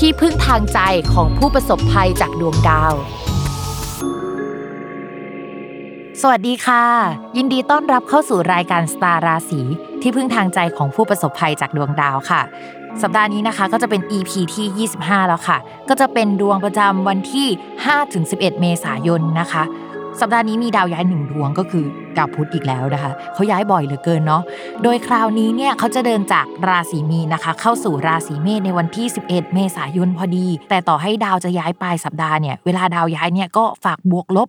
ที่พึ่งทางใจของผู้ประสบภัยจากดวงดาว สวัสดีค่ะ ยินดีต้อนรับเข้าสู่รายการสตาร์ราศีที่พึ่งทางใจของผู้ประสบภัยจากดวงดาวค่ะ สัปดาห์นี้นะคะก็จะเป็น EP ที่ 25 แล้วค่ะ ก็จะเป็นดวงประจำวันที่ 5-11 เมษายนนะคะ สัปดาห์นี้มีดาวย้ายหนึ่งดวงก็คือดาวพุธอีกแล้วนะคะเขาย้ายบ่อยเหลือเกินเนาะโดยคราวนี้เนี่ยเขาจะเดินจากราศีมีนะคะ เข้าสู่ราศีเมษในวันที่ 11 เมษายนพอดี แต่ต่อให้ดาวจะย้ายปลายสัปดาห์เนี่ยเวลาดาวย้ายเนี่ยก็ฝากบวกลบ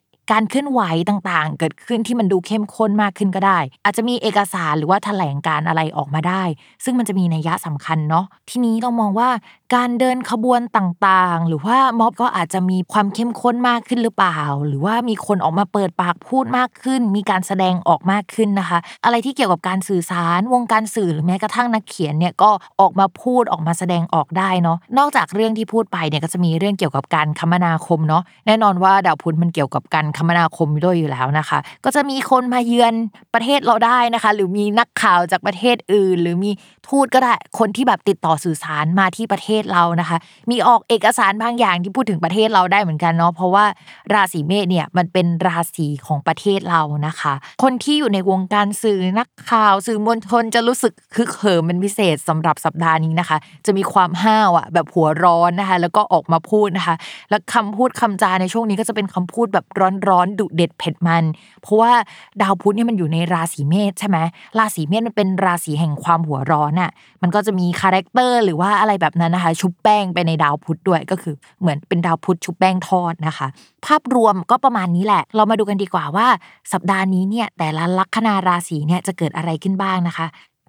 การเคลื่อนไหวต่างๆ เกิดขึ้นที่มันดูเข้มข้นมากขึ้นก็ได้ อาจจะมีเอกสารหรือว่าแถลงการอะไรออกมาได้ ซึ่งมันจะมีนัยยะสำคัญเนาะทีนี้เรามองว่าการเดินขบวนต่างๆ หรือว่าม็อบก็อาจจะมีความเข้มข้นมากขึ้นหรือเปล่า หรือว่ามีคนออกมาเปิดปากพูดมากขึ้น มีการแสดงออกมากขึ้นนะคะ อะไรที่เกี่ยวกับการสื่อสารวงการสื่อหรือแม้กระทั่งนักเขียนเนี่ยก็ออกมาพูดออกมาแสดงออกได้เนาะนอกจากเรื่องที่พูดไปเนี่ยก็จะมีเรื่องเกี่ยวกับการคมนาคมเนาะแน่นอนว่าดาวพุธมันเกี่ยวกับการคมนาคมด้วยอยู่แล้วนะคะ ก็จะมีคนมาเยือนประเทศเราได้นะคะ หรือมีนักข่าวจากประเทศอื่น หรือมีทูตก็ได้คนที่แบบติดต่อสื่อสารมาที่ประเทศเรานะคะ มีออกเอกสารบางอย่างที่พูดถึงประเทศเราได้เหมือนกันเนาะเพราะว่าราศีเมษเนี่ยมันเป็นราศีของประเทศเรานะคะ คนที่อยู่ในวงการสื่อนักข่าวสื่อมวลชนจะรู้สึกคึกเหิมเป็นพิเศษสำหรับสัปดาห์นี้นะคะ จะมีความห้าวอะแบบหัวร้อนนะคะ แล้วก็ออกมาพูดนะคะ แล้วคำพูดคำจาในช่วงนี้ก็จะเป็นคำพูดแบบร้อนๆดุเด็ดเผ็ดมัน เพราะว่าดาวพุธเนี่ยมันอยู่ในราศีเมษใช่ไหมราศีเมษมันเป็นราศีแห่งความหัวร้อนอะมันก็จะมี character หรือว่าอะไรแบบนั้นนะคะ ชุบแป้งไปในดาวพุธด้วยก็คือเหมือนเป็นดาวพุธชุบแป้งทอดนะคะ ภาพรวมก็ประมาณนี้แหละ เรามาดูกันดีกว่าว่า สัปดาห์นี้เนี่ยแต่ละลัคนาราศีเนี่ยจะเกิดอะไรขึ้นบ้างนะคะ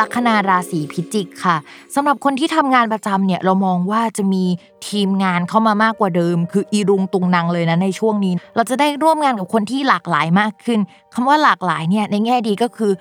ลัคนาราศีพิจิกค่ะสำหรับคนที่ทำงานประจำเนี่ยเรามองว่าจะมีทีมงานเข้ามามากกว่าเดิม คืออีรุงตุงนางเลยนะในช่วงนี้ เราจะได้ร่วมงานกับคนที่หลากหลายมากขึ้นคำว่าหลากหลายเนี่ยในแง่ดีก็คือ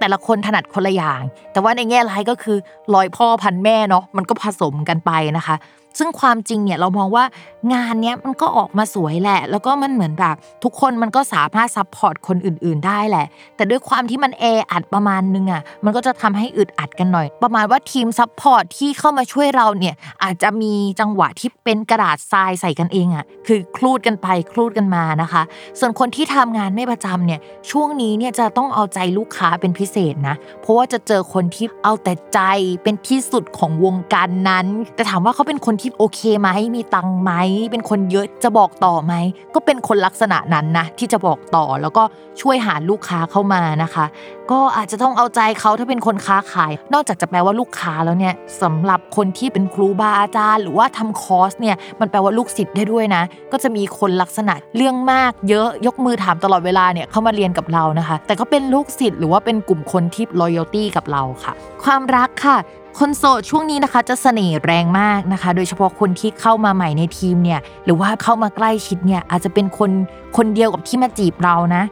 แต่ละคนถนัดคนละอย่าง แต่ว่าในแง่ร้ายก็คือลอยพ่อพันแม่เนาะมันก็ผสมกันไปนะคะ ซึ่งความจริงเนี่ยเรามองว่างานเนี้ยมันก็ออกมาสวยแหละ แล้วก็มันเหมือนแบบทุกคนมันก็สามารถ support คนอื่น ๆ ได้แหละ แต่ด้วยความที่มันแออัดประมาณนึงอะมันก็จะทำให้อึดอัดกันหน่อย ประมาณว่าทีม support ที่เข้ามาช่วยเราเนี่ยอาจจะมีจังหวะที่เป็นกระดาษทรายใส่กันเองอะคือครูดกันไปครูดกันมานะคะ ส่วนคนที่ทำงานไม่ประจำเนี่ยช่วงนี้เนี่ยจะต้องเอาใจลูกค้าเป็นพิเศษนะ เพราะว่าจะเจอคนที่เอาแต่ใจเป็นที่สุดของวงการนั้น แต่ถามว่าเขาเป็นคนที่โอเคไหมมีตังไหมเป็นคนเยอะจะบอกต่อไหมก็เป็นคนลักษณะนั้นนะที่จะบอกต่อแล้วก็ช่วยหาลูกค้าเข้ามานะคะ ก็อาจจะต้องเอาใจเขาถ้าเป็นคนค้าขาย นอกจากจะแปลว่าลูกค้าแล้วเนี่ยสำหรับคนที่เป็นครูบาอาจารย์ หรือว่าทำคอร์สเนี่ยมันแปลว่าลูกศิษย์ได้ด้วยนะ ก็จะมีคนลักษณะเรื่องมากเยอะยกมือถามตลอดเวลาเนี่ยเข้ามาเรียนกับเรานะคะ แต่ก็เป็นลูกศิษย์หรือว่าเป็นกลุ่มคนที่ loyalty กับเราค่ะ ความรักค่ะคนโสดช่วงนี้นะคะจะเสน่ห์แรงมากนะคะ โดยเฉพาะคนที่เข้ามาใหม่ในทีมเนี่ยหรือว่าเข้ามาใกล้ชิดเนี่ยอาจจะเป็นคนคนเดียวกับที่มาจีบเรานะ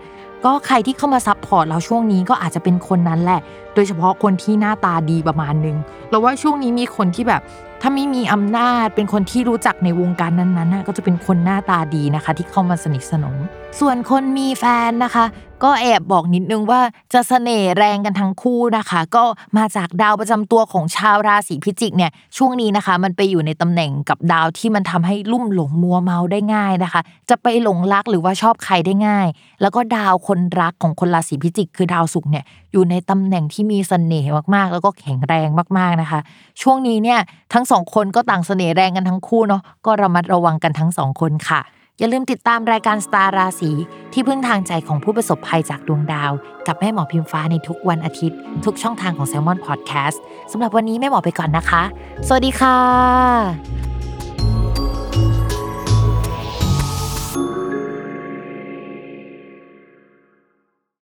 ก็ใครที่เข้ามาซับพอร์ตเราช่วงนี้ก็อาจจะเป็นคนนั้นแหละ โดยเฉพาะคนที่หน้าตาดีประมาณนึงเราว่าช่วงนี้มีคนที่แบบถ้าไม่มีอำนาจเป็นคนที่รู้จักในวงการนั้นๆนะก็จะเป็นคนหน้าตาดีนะคะ ที่เข้ามาสนิทสนม ส่วนคนมีแฟนนะคะ ก็แอบบอกนิดนึงว่าจะเสน่ห์แรงกันทั้งคู่นะคะ ก็มาจากดาวประจำตัวของชาวราศีพิจิกเนี่ยช่วงนี้นะคะ มันไปอยู่ในตำแหน่งกับดาวที่มันทำให้ลุ่มหลงมัวเมาได้ง่ายนะคะ จะไปหลงรักหรือว่าชอบใครได้ง่าย แล้วก็ดาวคนรักของคนราศีพิจิก คือดาวศุกร์เนี่ยอยู่ในตำแหน่งที่มีเสน่ห์มากๆ แล้วก็แข็งแรงมากๆนะคะ ช่วงนี้เนี่ยทั้งสองคนก็ต่างเสน่ห์แรงกันทั้งคู่เนาะก็ระมัดระวังกันทั้งสองคนค่ะ อย่าลืมติดตามรายการสตาร์ราศีที่พึ่งทางใจของผู้ประสบภัยจากดวงดาว กับแม่หมอพิมฟ้าในทุกวันอาทิตย์ ทุกช่องทางของ s ซ l m o n Podcast สำหรับวันนี้แม่หมอไปก่อนนะคะ สวัสดีค่ะ